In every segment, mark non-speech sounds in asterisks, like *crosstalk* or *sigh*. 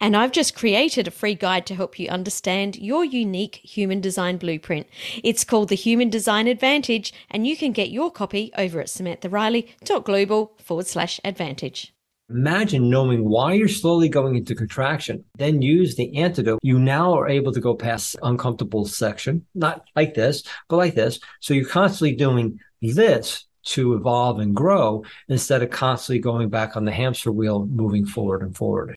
And I've just created a free guide to help you understand your unique human design blueprint. It's called the Human Design Advantage, and you can get your copy over at samanthariley.global forward slash advantage. Imagine knowing why you're slowly going into contraction, then use the antidote. You now are able to go past uncomfortable section, not like this, but like this. So you're constantly doing this to evolve and grow instead of constantly going back on the hamster wheel, moving forward and forward.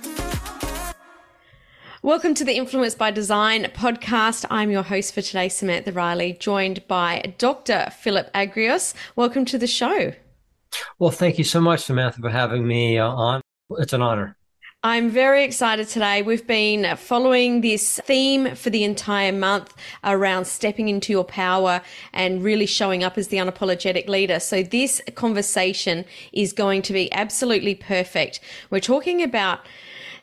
Welcome to the Influence by Design podcast. I'm your host for today, Samantha Riley, joined by Dr. Philip Agrios. Welcome to the show. Well, thank you so much, Samantha, for having me uh, on. It's an honor. I'm very excited today. We've been following this theme for the entire month around stepping into your power and really showing up as the unapologetic leader. So this conversation is going to be absolutely perfect. We're talking about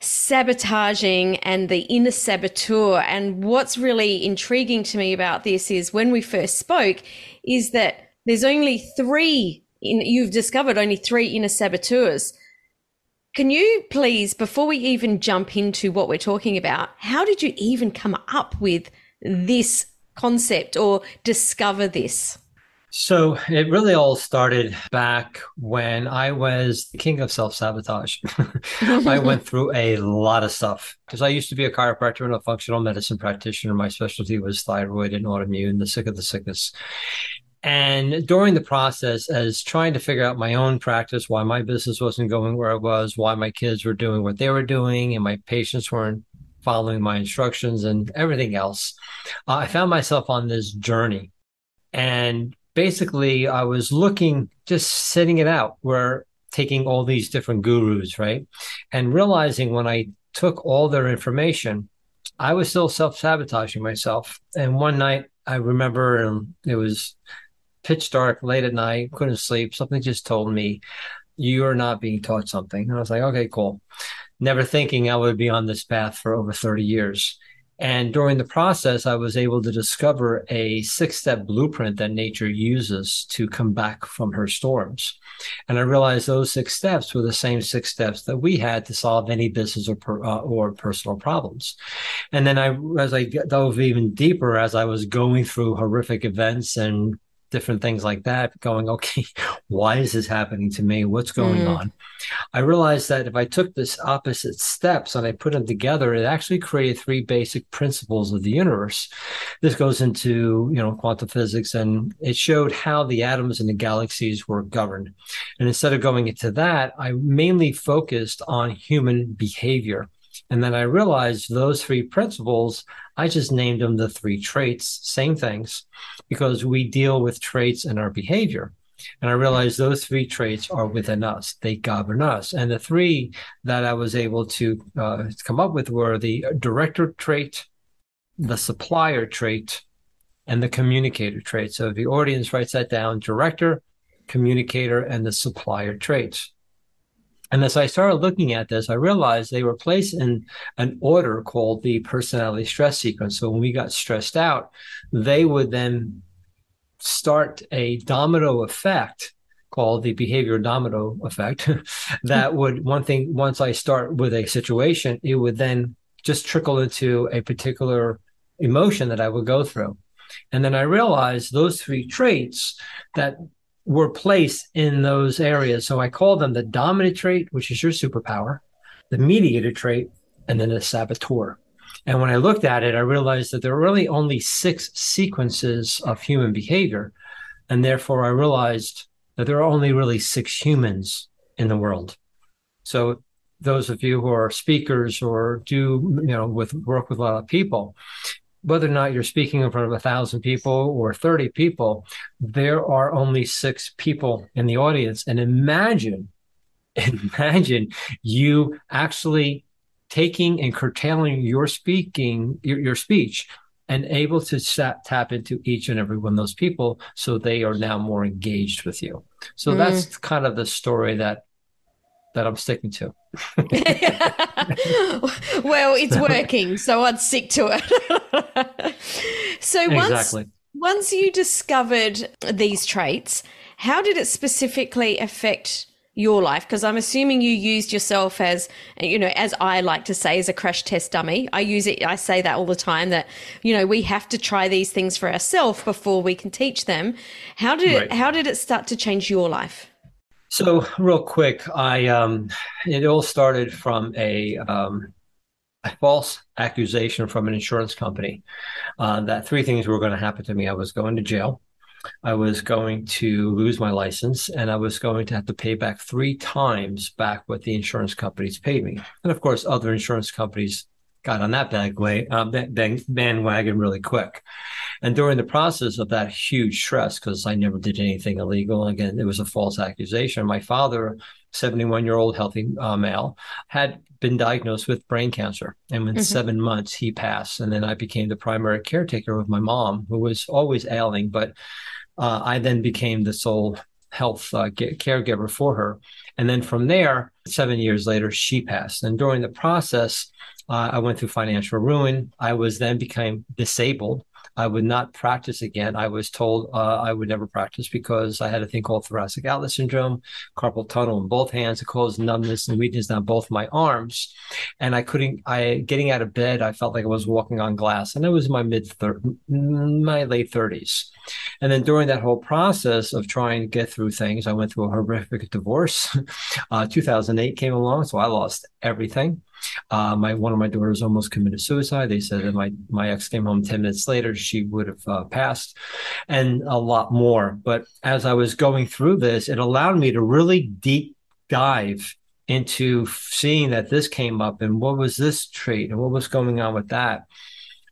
sabotaging and the inner saboteur. And what's really intriguing to me about this is when we first spoke, is that there's only three, in, you've discovered only three inner saboteurs. Can you please, before we even jump into what we're talking about, how did you even come up with this concept or discover this? So it really all started back when I was the king of self sabotage. *laughs* I went *laughs* through a lot of stuff because I used to be a chiropractor and a functional medicine practitioner. My specialty was thyroid and autoimmune, the sick of the sickness. And during the process, as trying to figure out my own practice, why my business wasn't going where it was, why my kids were doing what they were doing, and my patients weren't following my instructions and everything else, uh, I found myself on this journey. And basically I was looking, just sitting it out, where taking all these different gurus, right? And realizing when I took all their information, I was still self sabotaging myself. And one night I remember um, it was pitch dark, late at night, couldn't sleep. Something just told me, you are not being taught something. And I was like, okay, cool. Never thinking I would be on this path for over 30 years. And during the process, I was able to discover a six step blueprint that nature uses to come back from her storms. And I realized those six steps were the same six steps that we had to solve any business or, per, uh, or personal problems. And then I, as I dove even deeper, as I was going through horrific events and different things like that, going, *laughs* okay, why is this happening to me? What's going mm. on? I realized that if I took this opposite steps and I put them together, it actually created three basic principles of the universe. This goes into, you know, quantum physics and it showed how the atoms and the galaxies were governed. And instead of going into that, I mainly focused on human behavior. And then I realized those three principles, I just named them the three traits, same things, because we deal with traits in our behavior. And I realized those three traits are within us. They govern us. And the three that I was able to uh, come up with were the director trait, the supplier trait, and the communicator trait. So the audience writes that down, director, communicator, and the supplier traits. And as I started looking at this, I realized they were placed in an order called the personality stress sequence. So when we got stressed out, they would then start a domino effect called the behavior domino effect *laughs* that would one thing once I start with a situation, it would then just trickle into a particular emotion that I would go through. And then I realized those three traits that were placed in those areas. So I call them the dominant trait, which is your superpower, the mediator trait, and then the saboteur. And when I looked at it, I realized that there are really only six sequences of human behavior. And therefore, I realized that there are only really six humans in the world. So, those of you who are speakers or do, you know, with work with a lot of people, whether or not you're speaking in front of a thousand people or 30 people, there are only six people in the audience. And imagine, *laughs* imagine you actually taking and curtailing your speaking, your, your speech, and able to tap into each and every one of those people so they are now more engaged with you. So mm. that's kind of the story that that I'm sticking to. *laughs* well, it's working, so I'd stick to it. *laughs* so once exactly. once you discovered these traits, how did it specifically affect your life because i'm assuming you used yourself as you know as i like to say as a crash test dummy i use it i say that all the time that you know we have to try these things for ourselves before we can teach them how did right. it how did it start to change your life so real quick i um it all started from a um a false accusation from an insurance company uh, that three things were going to happen to me i was going to jail I was going to lose my license and I was going to have to pay back three times back what the insurance companies paid me. And of course, other insurance companies got on that bandwagon, um, bandwagon really quick. And during the process of that huge stress, because I never did anything illegal, again, it was a false accusation. My father, 71 year old healthy uh, male, had been diagnosed with brain cancer. And in mm-hmm. seven months, he passed. And then I became the primary caretaker of my mom, who was always ailing. But uh, I then became the sole health uh, caregiver for her. And then from there, seven years later, she passed. And during the process, uh, I went through financial ruin. I was then became disabled I would not practice again. I was told uh, I would never practice because I had a thing called thoracic outlet syndrome, carpal tunnel in both hands. It caused numbness and weakness on both my arms, and I couldn't. I getting out of bed, I felt like I was walking on glass, and it was in my mid my late thirties. And then during that whole process of trying to get through things, I went through a horrific divorce. *laughs* Uh, 2008 came along, so I lost everything. Uh, my one of my daughters almost committed suicide. They said that my my ex came home ten minutes later, she would have uh, passed, and a lot more. But as I was going through this, it allowed me to really deep dive into seeing that this came up and what was this trait and what was going on with that,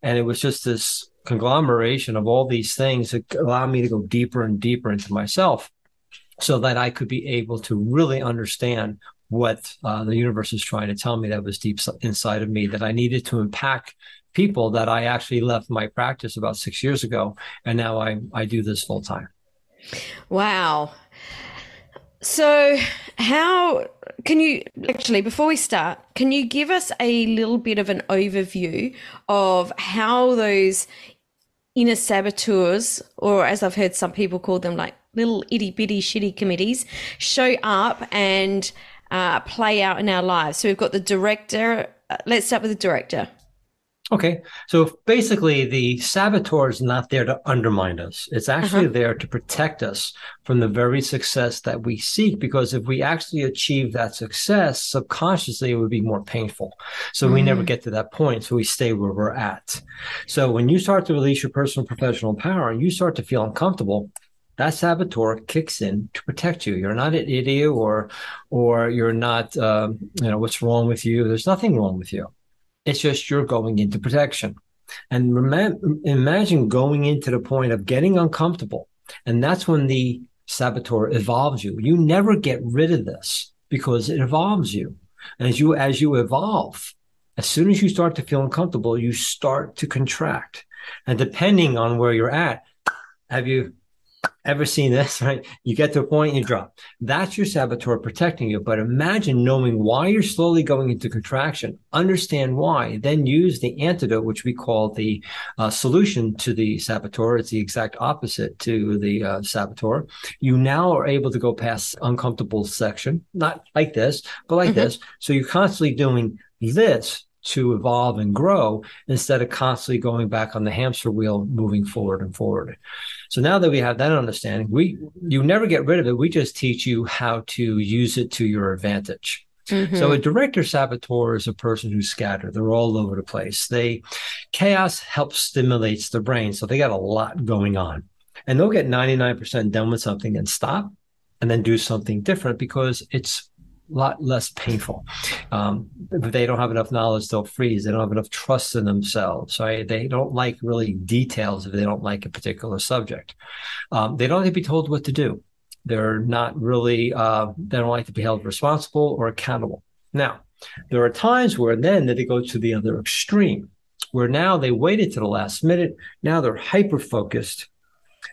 and it was just this conglomeration of all these things that allowed me to go deeper and deeper into myself so that I could be able to really understand what uh, the universe is trying to tell me that was deep inside of me that I needed to impact people that I actually left my practice about six years ago. And now I, I do this full time. Wow. So, how can you actually, before we start, can you give us a little bit of an overview of how those inner saboteurs, or as I've heard some people call them, like little itty bitty shitty committees, show up and uh, play out in our lives. So we've got the director. Uh, let's start with the director. Okay. So basically, the saboteur is not there to undermine us. It's actually uh-huh. there to protect us from the very success that we seek. Because if we actually achieve that success, subconsciously, it would be more painful. So mm-hmm. we never mm. get to that point. So we stay where we're at. So when you start to release your personal professional power and you start to feel uncomfortable, that saboteur kicks in to protect you. You're not an idiot or, or you're not, um, you know, what's wrong with you? There's nothing wrong with you. It's just you're going into protection. And rem- imagine going into the point of getting uncomfortable. And that's when the saboteur evolves you. You never get rid of this because it evolves you. And As you, as you evolve, as soon as you start to feel uncomfortable, you start to contract. And depending on where you're at, have you ever seen this, *laughs* right? You get to a point, you drop. That's your saboteur protecting you. But imagine knowing why you're slowly going into contraction, understand why, then use the antidote, which we call the uh, solution to the saboteur. It's the exact opposite to the uh, saboteur. You now are able to go past uncomfortable section, not like this, but like mm-hmm. this. So you're constantly doing this to evolve and grow instead of constantly going back on the hamster wheel moving forward and forward so now that we have that understanding we you never get rid of it we just teach you how to use it to your advantage Mm-hmm. So a director saboteur is a person who's scattered. They're all over the place. They chaos helps stimulates the brain. So they got a lot going on. And they'll get 99% done with something and stop and then do something different because it's lot less painful. Um, if they don't have enough knowledge, they'll freeze. They don't have enough trust in themselves. Right? They don't like really details if they don't like a particular subject. Um, they don't like to be told what to do. They're not really, uh, they don't like to be held responsible or accountable. Now, there are times where then that they go to the other extreme, where now they waited to the last minute. Now they're hyper focused,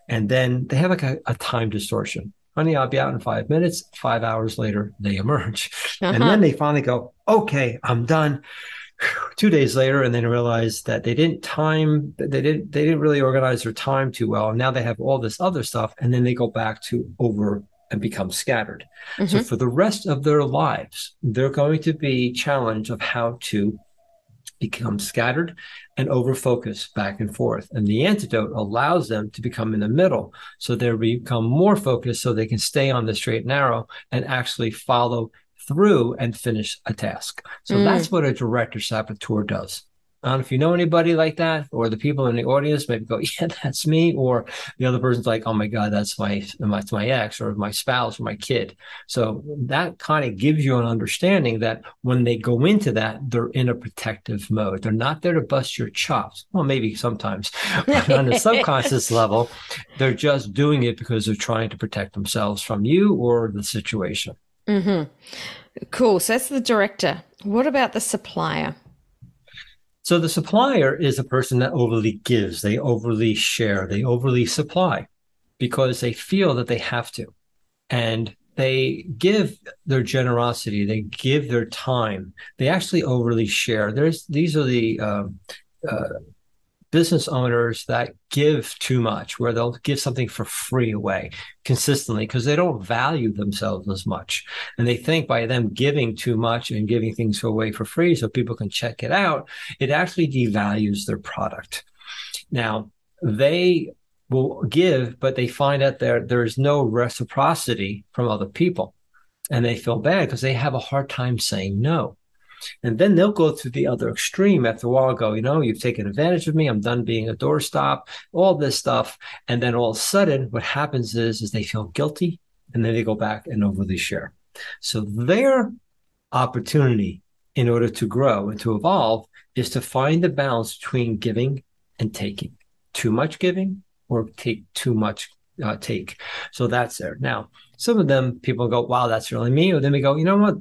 and then they have like a, a time distortion honey, I'll be out in five minutes. Five hours later, they emerge. Uh-huh. And then they finally go, okay, I'm done. *sighs* Two days later, and then realize that they didn't time, they didn't, they didn't really organize their time too well. And now they have all this other stuff. And then they go back to over and become scattered. Mm-hmm. So for the rest of their lives, they're going to be challenged of how to become scattered and over focus back and forth. And the antidote allows them to become in the middle. So they become more focused so they can stay on the straight and narrow and actually follow through and finish a task. So mm. that's what a director saboteur does. I don't know if you know anybody like that, or the people in the audience maybe go, *laughs* "Yeah, that's me," or the other person's like, "Oh my God, that's my that's my ex, or my spouse, or my kid." So that kind of gives you an understanding that when they go into that, they're in a protective mode. They're not there to bust your chops. Well, maybe sometimes, *laughs* but on a subconscious *laughs* level, they're just doing it because they're trying to protect themselves from you or the situation. Mm-hmm. Cool. So that's the director. What about the supplier? So the supplier is a person that overly gives, they overly share, they overly supply because they feel that they have to. And they give their generosity, they give their time, they actually overly share. There's these are the uh, uh, business owners that give too much, where they'll give something for free away consistently because they don't value themselves as much. And they think by them giving too much and giving things away for free so people can check it out, it actually devalues their product. Now, they will give, but they find out there, there is no reciprocity from other people. And they feel bad because they have a hard time saying no. And then they'll go to the other extreme after a while, go, you know, you've taken advantage of me. I'm done being a doorstop, all this stuff. And then all of a sudden, what happens is, is they feel guilty and then they go back and overly share. So their opportunity in order to grow and to evolve is to find the balance between giving and taking. Too much giving or take too much uh, take. So that's there. Now, some of them people go, wow, that's really me. Or then we go, you know what?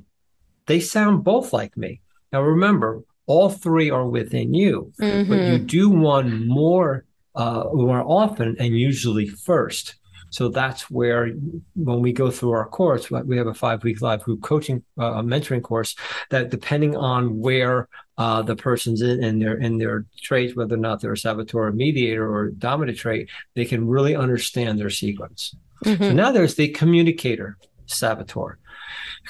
They sound both like me. Now, remember, all three are within you, mm-hmm. but you do one more uh, more often and usually first. So that's where, when we go through our course, we have a five week live group coaching, uh, mentoring course. That depending on where uh, the person's in, in their in their traits, whether or not they're a saboteur, or mediator, or dominant trait, they can really understand their sequence. Mm-hmm. So now there's the communicator saboteur.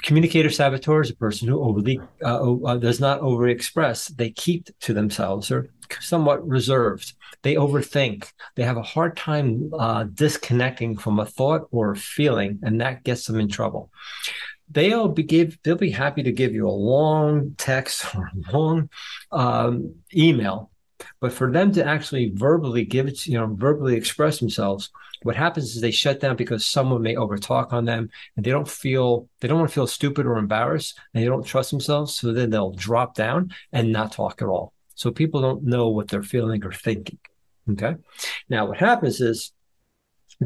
Communicator saboteur is a person who overly uh, uh, does not overexpress. They keep to themselves or somewhat reserved. They overthink. They have a hard time uh, disconnecting from a thought or a feeling, and that gets them in trouble. They'll be give. They'll be happy to give you a long text *laughs* or a long um, email, but for them to actually verbally give it, you know, verbally express themselves, what happens is they shut down because someone may overtalk on them and they don't feel they don't want to feel stupid or embarrassed and they don't trust themselves so then they'll drop down and not talk at all. So people don't know what they're feeling or thinking okay? Now what happens is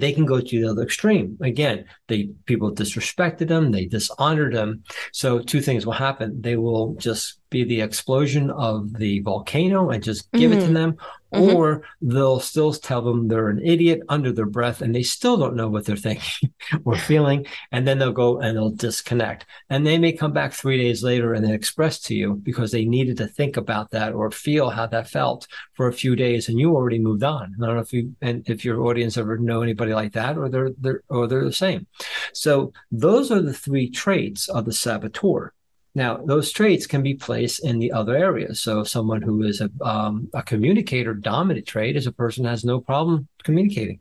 they can go to the other extreme. Again, they people disrespected them, they dishonored them. So two things will happen. They will just be the explosion of the volcano and just give mm-hmm. it to mm-hmm. them, mm-hmm. or they'll still tell them they're an idiot under their breath and they still don't know what they're thinking *laughs* or feeling. And then they'll go and they'll disconnect. And they may come back three days later and then express to you because they needed to think about that or feel how that felt for a few days and you already moved on. I don't know if you and if your audience ever know anybody like that or they're they're or they're the same. So those are the three traits of the saboteur. Now, those traits can be placed in the other areas. So, someone who is a, um, a communicator dominant trait is a person who has no problem communicating.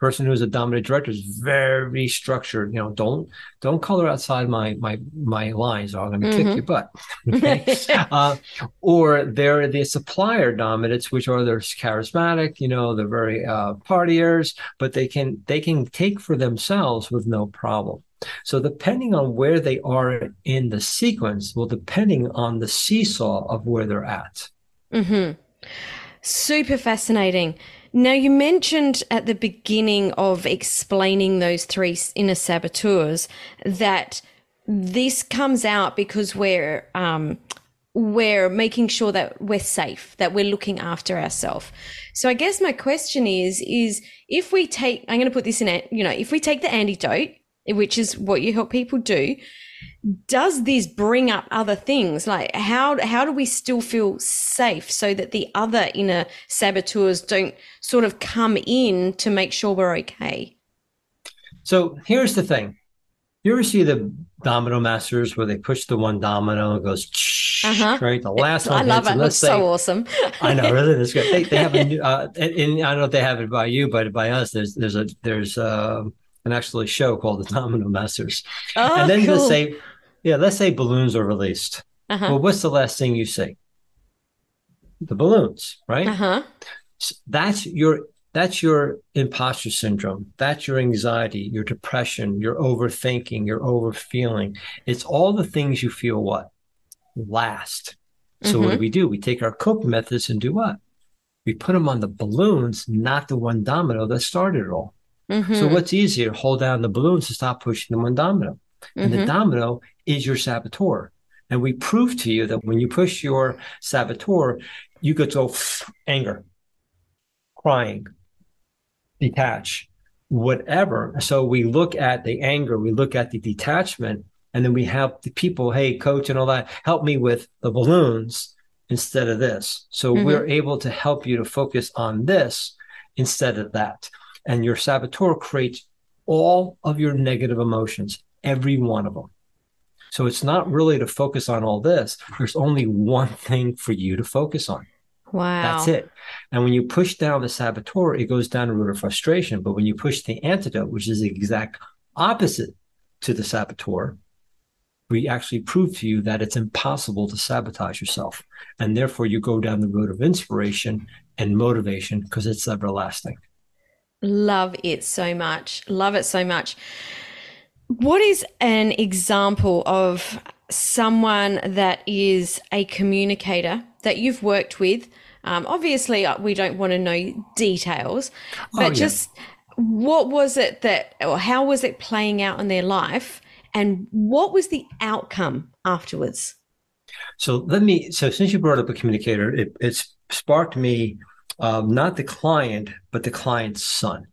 person who's a dominant director is very structured. You know, don't don't color outside my my my lines, or I'm going to mm-hmm. kick your butt. *laughs* *laughs* Okay? uh, or they're the supplier dominants, which are they're charismatic. You know, they're very uh, partiers, but they can they can take for themselves with no problem. So depending on where they are in the sequence, well, depending on the seesaw of where they're at. Mm-hmm. Super fascinating. Now, you mentioned at the beginning of explaining those three inner saboteurs that this comes out because we're um, we're making sure that we're safe, that we're looking after ourselves. So, I guess my question is: is if we take, I'm going to put this in, you know, if we take the antidote, which is what you help people do, does this bring up other things? Like how how do we still feel safe so that the other inner saboteurs don't sort of come in to make sure we're okay? So here's the thing. You ever see the domino masters where they push the one domino and goes uh-huh. right? The last one i love it. it's so awesome. *laughs* I know really that's good they, they have a *laughs* new uh, and, and, i don't know if they have it by you but by us there's there's a there's uh an actually show called the Domino Masters. Oh, and then cool. let's say, yeah, let's say balloons are released. Uh-huh. Well, what's the last thing you see? The balloons, right? Uh-huh. So that's your that's your imposter syndrome. That's your anxiety, your depression, your overthinking, your overfeeling. It's all the things you feel what last. So mm-hmm. what do mm-hmm. we do? We take our cope methods and do what? We put them on the balloons, not the one domino that started it all. Mm-hmm. So what's easier? Hold down the balloons to stop pushing the one domino. And mm-hmm. the domino is your saboteur. And we prove to you that when you push your saboteur, you get to anger, crying, detach, whatever. So we look at the anger, we look at the detachment, and then we have the people, hey, coach, and all that, help me with the balloons instead of this. So mm-hmm. we're able to help you to focus on this instead of that. And your saboteur creates all of your negative emotions, every one of them. So it's not really to focus on all this. There's only one thing for you to focus on. Wow. That's it. And when you push down the saboteur, it goes down the root of frustration. But when you push the antidote, which is the exact opposite to the saboteur, we actually prove to you that it's impossible to sabotage yourself. And therefore, you go down the road of inspiration and motivation because it's everlasting. Love it so much. Love it so much. What is an example of someone that is a communicator that you've worked with? Um, obviously, uh, we don't want to know details, but oh, yeah. just what was it that, or how was it playing out in their life, and what was the outcome afterwards? So let me. So since you brought up a communicator, it, it's sparked me um, not the client, but the client's son.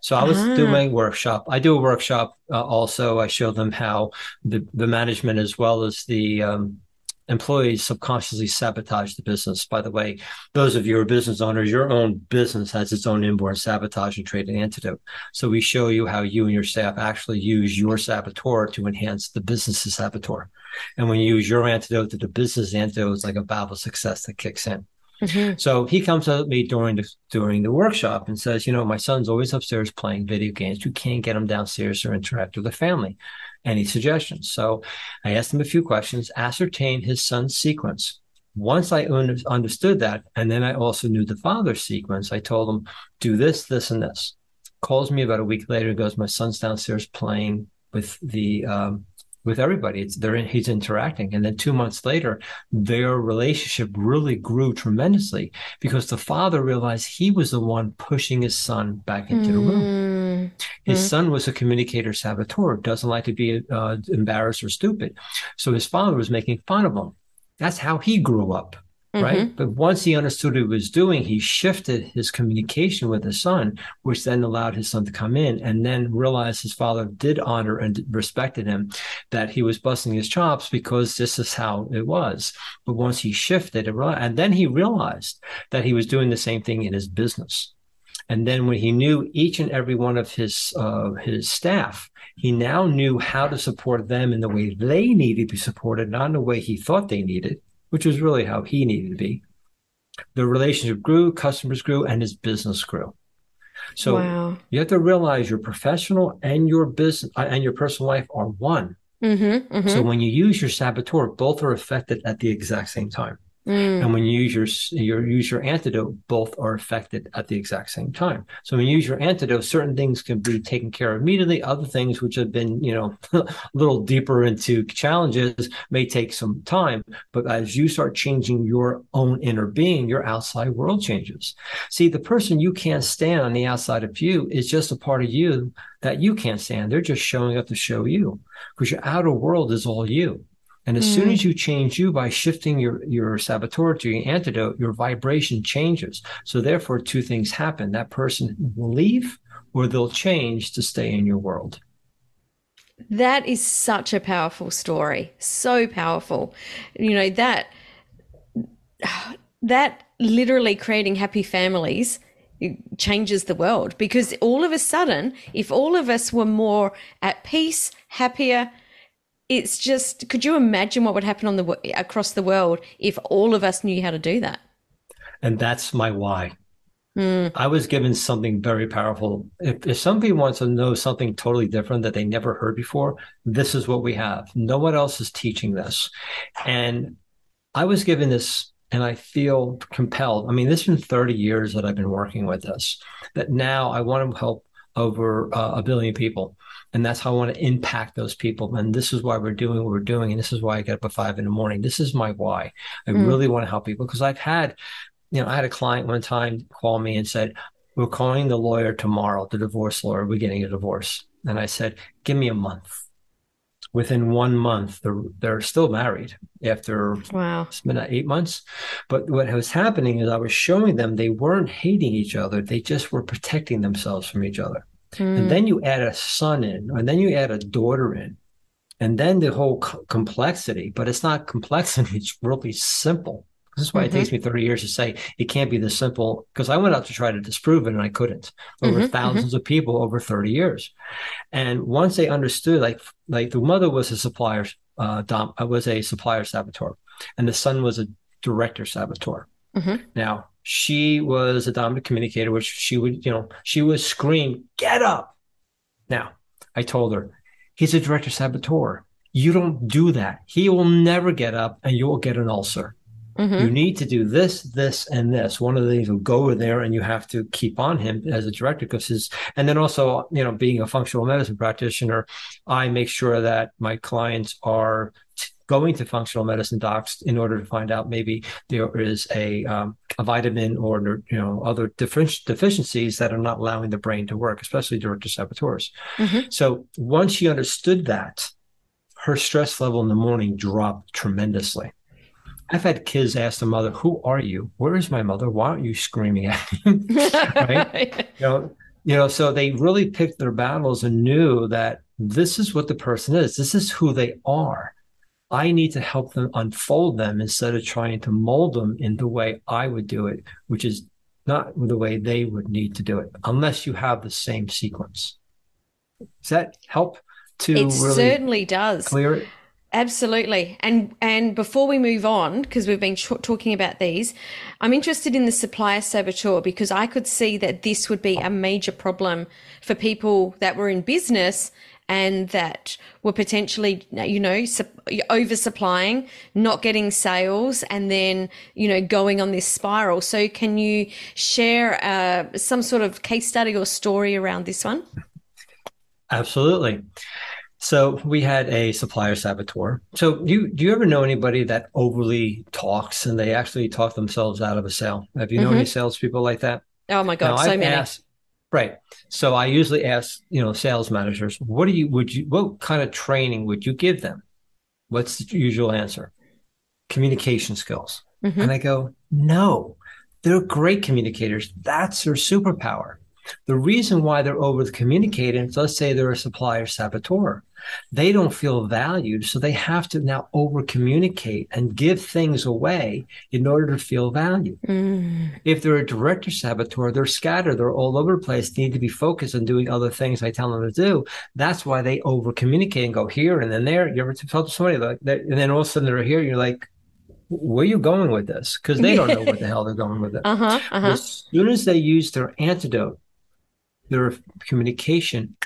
So I was ah. doing a workshop. I do a workshop uh, also. I show them how the, the management as well as the um, employees subconsciously sabotage the business. By the way, those of you who are business owners, your own business has its own inborn sabotage and trade antidote. So we show you how you and your staff actually use your saboteur to enhance the business's saboteur. And when you use your antidote to the business antidote, it's like a of success that kicks in. Mm-hmm. So he comes up to me during the during the workshop and says, you know, my son's always upstairs playing video games. You can't get him downstairs or interact with the family. Any suggestions? So I asked him a few questions, ascertained his son's sequence. Once I un- understood that, and then I also knew the father's sequence, I told him, do this, this, and this. Calls me about a week later, goes, my son's downstairs playing with the um, with everybody. It's they're he's interacting, and then two months later, their relationship really grew tremendously because the father realized he was the one pushing his son back into mm. the room. Mm-hmm. His mm. son was a communicator saboteur, doesn't like to be uh, embarrassed or stupid, so his father was making fun of him. That's how he grew up mm-hmm. right? But once he understood what he was doing, he shifted his communication with his son, which then allowed his son to come in and then realized his father did honor and respected him, that he was busting his chops because this is how it was. But once he shifted, it, and then he realized that he was doing the same thing in his business. And then when he knew each and every one of his uh, his staff, he now knew how to support them in the way they needed to be supported, not in the way he thought they needed which was really how he needed to be. The relationship grew, customers grew, and his business grew. So wow. you have to realize your professional and your business uh, and your personal life are one. Mm-hmm, mm-hmm. So when you use your saboteur, both are affected at the exact same time. Mm. And when you use your, your use your antidote, both are affected at the exact same time. So when you use your antidote, certain things can be taken care of immediately. Other things, which have been you know *laughs* a little deeper into challenges, may take some time. But as you start changing your own inner being, your outside world changes. See, the person you can't stand on the outside of you is just a part of you that you can't stand. They're just showing up to show you because your outer world is all you. And as mm. soon as you change you by shifting your, your saboteur to your antidote, your vibration changes. So therefore, two things happen. That person will leave or they'll change to stay in your world. That is such a powerful story. So powerful. You know, that that literally creating happy families changes the world because all of a sudden, if all of us were more at peace, happier, it's just could you imagine what would happen on the across the world if all of us knew how to do that? And that's my why. Mm. i was given something very powerful. If, if somebody wants to know something totally different that they never heard before this is what we have. No one else is teaching this. And i was given this and i feel compelled. I mean this has been 30 years that i've been working with this that now i want to help over uh, a billion people and that's how I want to impact those people. And this is why we're doing what we're doing. And this is why I get up at five in the morning. This is my why. I mm. really want to help people because I've had, you know, I had a client one time call me and said, We're calling the lawyer tomorrow, the divorce lawyer. We're getting a divorce. And I said, Give me a month. Within one month, they're, they're still married after wow. it's been eight months. But what was happening is I was showing them they weren't hating each other, they just were protecting themselves from each other. Mm. And then you add a son in, and then you add a daughter in, and then the whole complexity. But it's not complexity; *laughs* it's really simple. This is why mm-hmm. it takes me 30 years to say it can't be this simple. Because I went out to try to disprove it, and I couldn't. Over mm-hmm. 1000s mm-hmm. of people over 30 years, and once they understood, like like the mother was a supplier, uh, dom, uh, was a supplier saboteur, and the son was a director saboteur. Mm-hmm. Now she was a dominant communicator, which she would, you know, she would scream, get up. Now, I told her, he's a director saboteur. You don't do that. He will never get up and you will get an ulcer. Mm-hmm. You need to do this, this, and this. One of the things will go over there and you have to keep on him as a director because his, and then also, you know, being a functional medicine practitioner, I make sure that my clients are going to functional medicine docs in order to find out maybe there is a um, a vitamin or you know other deficiencies that are not allowing the brain to work, especially director saboteurs. Mm-hmm. So once she understood that, her stress level in the morning dropped tremendously. I've had kids ask the mother, "Who are you? Where is my mother? Why aren't you screaming at me?" *laughs* right? *laughs* you know, you know. So they really picked their battles and knew that this is what the person is. This is who they are. I need to help them unfold them instead of trying to mold them in the way I would do it, which is not the way they would need to do it, unless you have the same sequence. Does that help to it really certainly does clear it? Absolutely. And and before we move on, because we've been ch- talking about these, I'm interested in the supplier saboteur because I could see that this would be a major problem for people that were in business and that were potentially, you know, oversupplying, not getting sales, and then, you know, going on this spiral. So, can you share uh, some sort of case study or story around this one? Absolutely. So we had a supplier saboteur. So you do you ever know anybody that overly talks and they actually talk themselves out of a sale? Have you mm-hmm. known any salespeople like that? Oh my god, now, so I've many. Asked, Right. So I usually ask, you know, sales managers, what do you would you what kind of training would you give them? What's the usual answer? Communication skills. Mm-hmm. And I go, no, they're great communicators. That's their superpower. The reason why they're over communicating, let's say they're a supplier saboteur they don't feel valued. So they have to now over communicate and give things away in order to feel valued. Mm. If they're a director saboteur, they're scattered, they're all over the place, need to be focused on doing other things I tell them to do. That's why they over communicate and go here and then there. You ever to somebody like that? And then all of a sudden they're here, you're like, where are you going with this? Because they don't know what the hell they're going with it. *laughs* Uh-huh, uh-huh. As soon as they use their antidote, their communication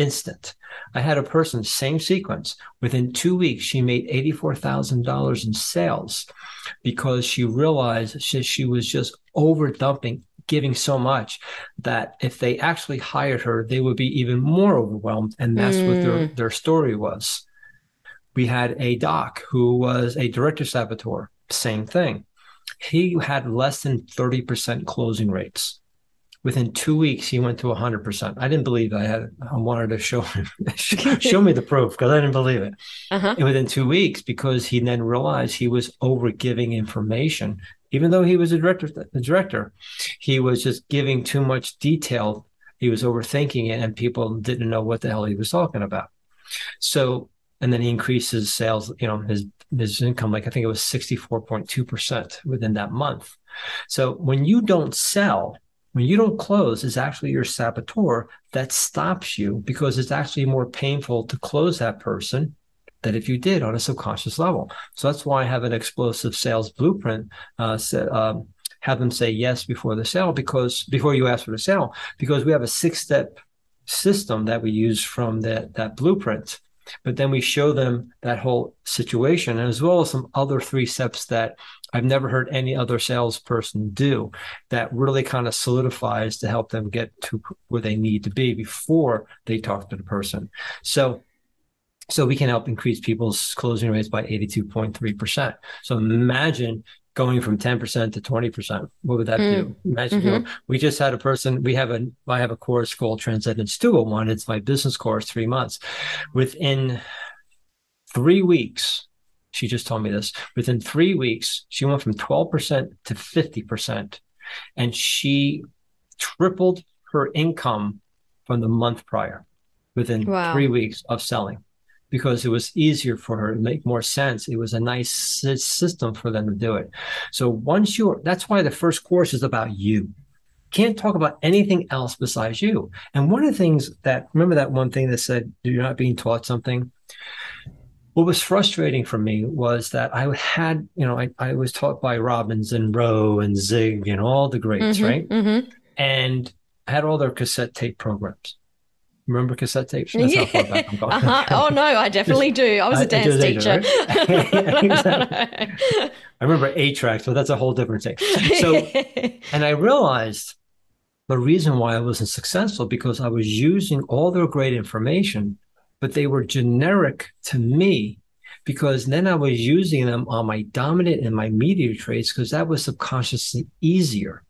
instant. I had a person, same sequence. Within two weeks, she made $84,000 in sales because she realized she, she was just over dumping, giving so much that if they actually hired her, they would be even more overwhelmed. And that's mm. what their, mm. their story was. We had a doc who was a director saboteur, same thing. He had less than 30% closing rates within two weeks he went to 100% i didn't believe i had i wanted to show him *laughs* show me the proof because i didn't believe it. Uh-huh. and within two weeks because he then realized he was over giving information even though he was a director the director he was just giving too much detail. He was overthinking it and people didn't know what the hell he was talking about. So and then he increased his sales you know his his income like i think it was 64.2% within that month. So when you don't sell when you don't close, it's actually your saboteur that stops you because it's actually more painful to close that person than if you did on a subconscious level. So that's why I have an explosive sales blueprint. Uh, um, have them say yes before the sale because before you ask for the sale, because we have a six step system that we use from that that blueprint but then we show them that whole situation as well as some other three steps that I've never heard any other salesperson do that really kind of solidifies to help them get to where they need to be before they talk to the person. So so we can help increase people's closing rates by 82.3%. So imagine going from 10% to 20%. What would that mm. do? Imagine, mm-hmm. you we just had a person, we have a, I have a course called Transcendence 201. It's my business course, three months. Within three weeks, she just told me this. Within three weeks, she went from 12% to 50%. And she tripled her income from the month prior within wow. three weeks of selling because it was easier for her to make more sense. It was a nice system for them to do it. So once you're, that's why the first course is about you. Can't talk about anything else besides you. And one of the things that, remember that one thing that said, you're not being taught something? what was frustrating for me was that I had, you know, I, I was taught by Robbins and Rohn and Zig and all the greats, mm-hmm, right? Mm-hmm. And I had all their cassette tape programs. Remember cassette tapes? *laughs* That's yeah. how far back Uh-huh. Oh no, I *laughs* definitely do. I was a dance teacher. *laughs* I remember eight tracks, but that's a whole different thing. So, and I realized the reason why I wasn't successful because I was using all their great information but they were generic to me because then I was using them on my dominant and my mediator traits because that was subconsciously easier.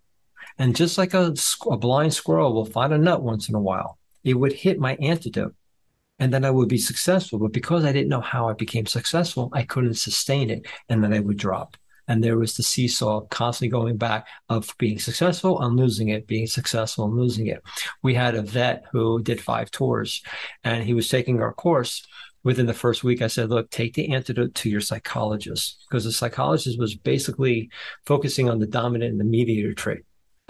And just like a, a blind squirrel will find a nut once in a while, it would hit my antidote and then I would be successful. But because I didn't know how I became successful, I couldn't sustain it and then I would drop and there was the seesaw constantly going back of being successful and losing it, being successful and losing it. We had a vet who did five tours, and he was taking our course. Within the first week, I said, "Look, take the antidote to your psychologist because the psychologist was basically focusing on the dominant and the mediator trait."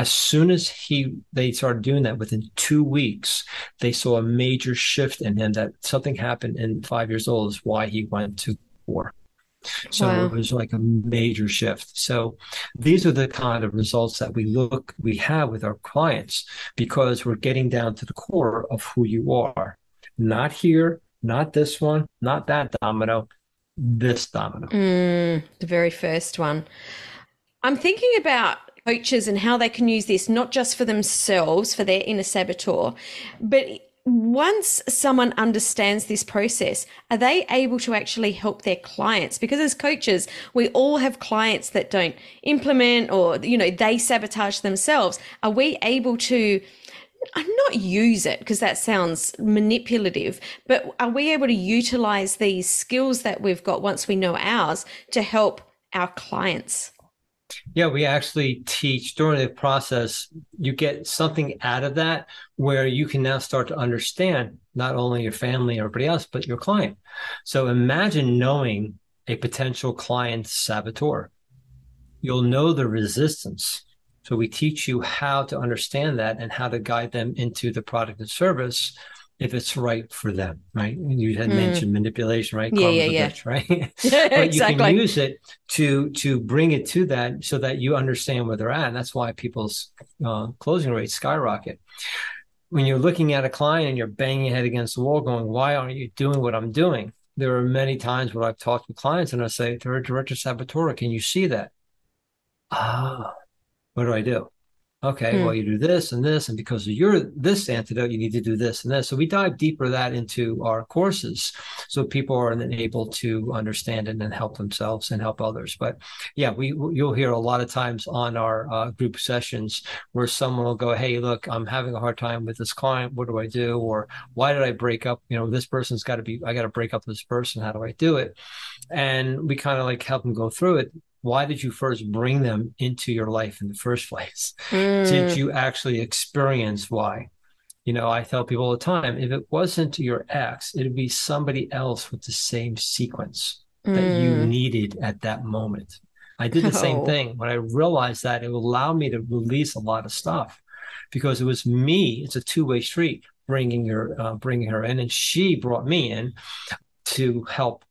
As soon as he they started doing that within two weeks they saw a major shift in him that something happened in five years old is why he went to war so wow. it was like a major shift. So these are the kind of results that we look, we have with our clients because we're getting down to the core of who you are. Not here, not this one, not that domino, this domino. Mm, the very first one. I'm thinking about coaches and how they can use this not just for themselves, for their inner saboteur, but once someone understands this process, are they able to actually help their clients? Because as coaches, we all have clients that don't implement or, you know, they sabotage themselves. Are we able to uh, not use it because that sounds manipulative, but are we able to utilize these skills that we've got once we know ours to help our clients? Yeah, we actually teach during the process, you get something out of that where you can now start to understand not only your family or everybody else, but your client. So imagine knowing a potential client saboteur. You'll know the resistance. So we teach you how to understand that and how to guide them into the product and service if it's right for them, right? You had mm. mentioned manipulation, right? Yeah, yeah, yeah. Bitch, right? *laughs* *laughs* but exactly. you can use it to to bring it to that so that you understand where they're at. And that's why people's uh, closing rates skyrocket. when you're looking at a client and you're banging your head against the wall, going, "Why aren't you doing what I'm doing?" There are many times when I've talked with clients and I say, "They're a director saboteur. Can you see that?" Ah, what do I do? Okay, hmm. well, you do this and this, and because of your this antidote, you need to do this and this. So we dive deeper that into our courses, so people are then able to understand and then help themselves and help others. But yeah, we you'll hear a lot of times on our uh, group sessions where someone will go, "Hey, look, I'm having a hard time with this client. What do I do?" Or "Why did I break up? You know, this person's got to be. I got to break up with this person. How do I do it?" And we kind of like help them go through it why did you first bring them into your life in the first *laughs* place? Mm. Did you actually experience why? You know, I tell people all the time if it wasn't your ex, it'd be somebody else with the same sequence mm. that you mm. needed at that moment. I did the *laughs* oh. same thing. When I realized that, it allowed me to release a lot of stuff because it was me. It's a two way street bringing her, uh, bringing her in, and she brought me in to help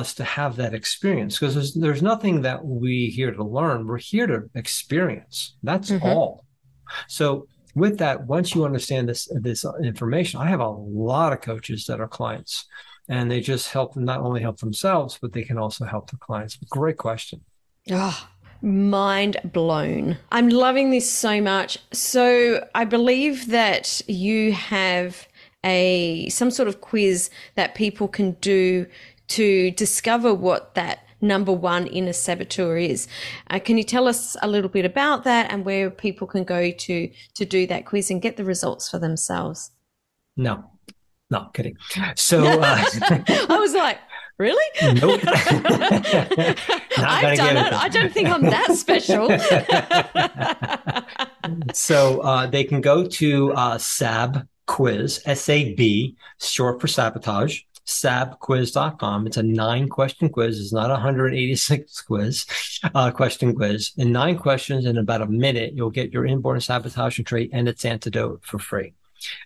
us to have that experience because there's, there's nothing that we here to learn. We're here to experience. That's mm-hmm. all. So with that once you understand this this information i have a lot of coaches that are clients and they just help them not only help themselves but they can also help the clients. Great question. Oh mind blown. I'm loving this so much. So i believe that you have a some sort of quiz that people can do to discover what that number one inner saboteur is. Uh, can you tell us a little bit about that and where people can go to to do that quiz and get the results for themselves? No, no, kidding. So uh, *laughs* I was like, really? Nope. *laughs* I've done it. it. I don't think I'm that special. *laughs* so uh, they can go to uh, SAB quiz, S A B, short for sabotage sabquiz.com. It's a nine question quiz. It's not a 186 *laughs* quiz, uh, question quiz. In nine questions in about a minute, you'll get your inborn sabotage trait and its antidote for free.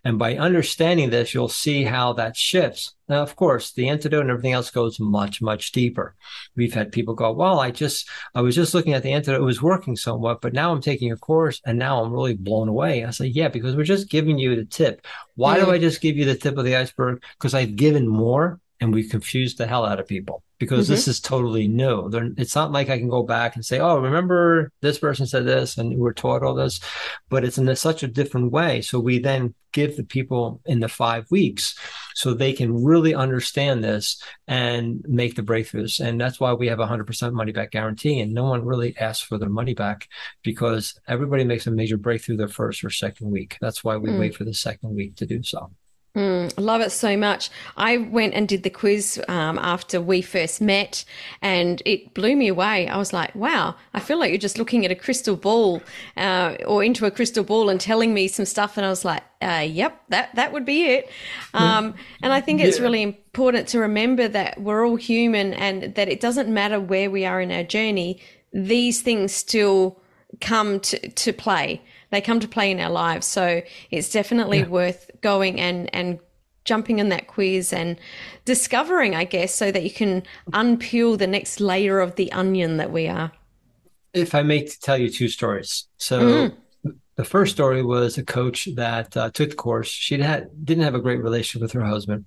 And by understanding this, you'll see how that shifts. Now, of course, the antidote and everything else goes much, much deeper. We've had people go, well, I just, I was just looking at the antidote. It was working somewhat, but now I'm taking a course and now I'm really blown away. I say, yeah, because we're just giving you the tip. Why do I just give you the tip of the iceberg? Because I've given more and we confused the hell out of people because mm-hmm. this is totally new. They're, it's not like I can go back and say, "Oh, remember this person said this," and we're taught all this, but it's in a, such a different way. So we then give the people in the five weeks so they can really understand this and make the breakthroughs. And that's why we have a hundred percent money back guarantee, and no one really asks for their money back because everybody makes a major breakthrough their first or second week. That's why we mm. wait for the second week to do so. Mm, love it so much. I went and did the quiz um, after we first met, and it blew me away. I was like, "Wow! I feel like you're just looking at a crystal ball, uh, or into a crystal ball, and telling me some stuff." And I was like, uh, "Yep, that that would be it." Um, and I think it's yeah. really important to remember that we're all human, and that it doesn't matter where we are in our journey. These things still come to to play they come to play in our lives. So it's definitely yeah. worth going and and jumping in that quiz and discovering, I guess, so that you can unpeel the next layer of the onion that we are. If I may tell you two stories. So mm-hmm. the first story was a coach that uh, took the course. She had didn't have a great relationship with her husband.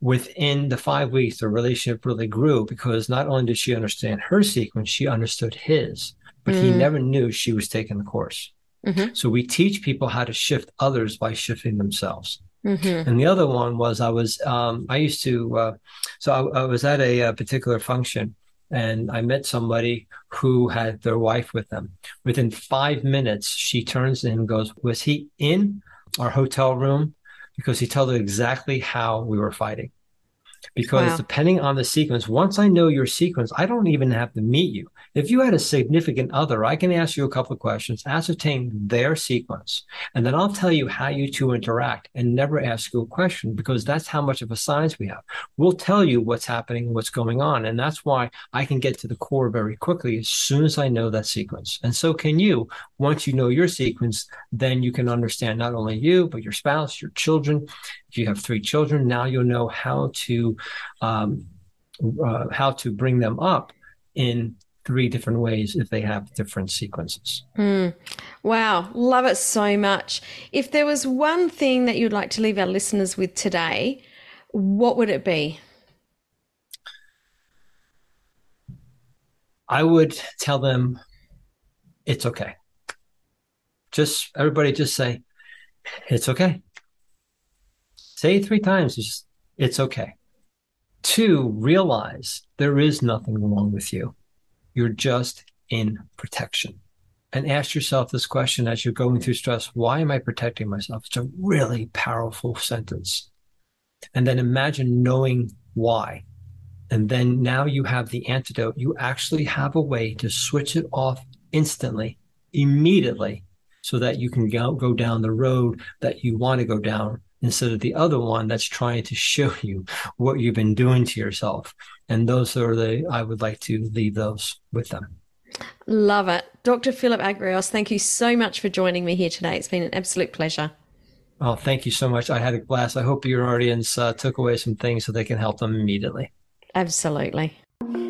Within the five weeks, the relationship really grew because not only did she understand her sequence, she understood his, but mm. he never knew she was taking the course. Mm-hmm. So we teach people how to shift others by shifting themselves. Mm-hmm. And the other one was I was um, I used to uh, so I, I, was at a, a, particular function and I met somebody who had their wife with them. Within five minutes, she turns to him and goes, "Was he in our hotel room?" Because he told her exactly how we were fighting because wow. depending on the sequence, once I know your sequence, I don't even have to meet you. If you had a significant other, I can ask you a couple of questions, ascertain their sequence, and then I'll tell you how you two interact and never ask you a question because that's how much of a science we have. We'll tell you what's happening, what's going on. And that's why I can get to the core very quickly as soon as I know that sequence. And so can you. Once you know your sequence, then you can understand not only you, but your spouse, your children. If you have three children, now you'll know how to um, uh, how to bring them up in three different ways if they have different sequences. Mm. Wow, love it so much. If there was one thing that you'd like to leave our listeners with today, what would it be? I would tell them it's okay. Just everybody just say, it's okay. Say three times. It's just, it's okay. Two, realize there is nothing wrong with you. You're just in protection. And ask yourself this question as you're going through stress why am I protecting myself? It's a really powerful sentence. And then imagine knowing why. And then now you have the antidote. You actually have a way to switch it off instantly, immediately, so that you can go, go down the road that you want to go down instead of the other one that's trying to show *laughs* you what you've been doing to yourself. And those are the, I would like to leave those with them. Love it. Dr. Philip Agrios, thank you so much for joining me here today. It's been an absolute pleasure. Oh, thank you so much. I had a blast. I hope your audience uh, took away some things so they can help them immediately. Absolutely.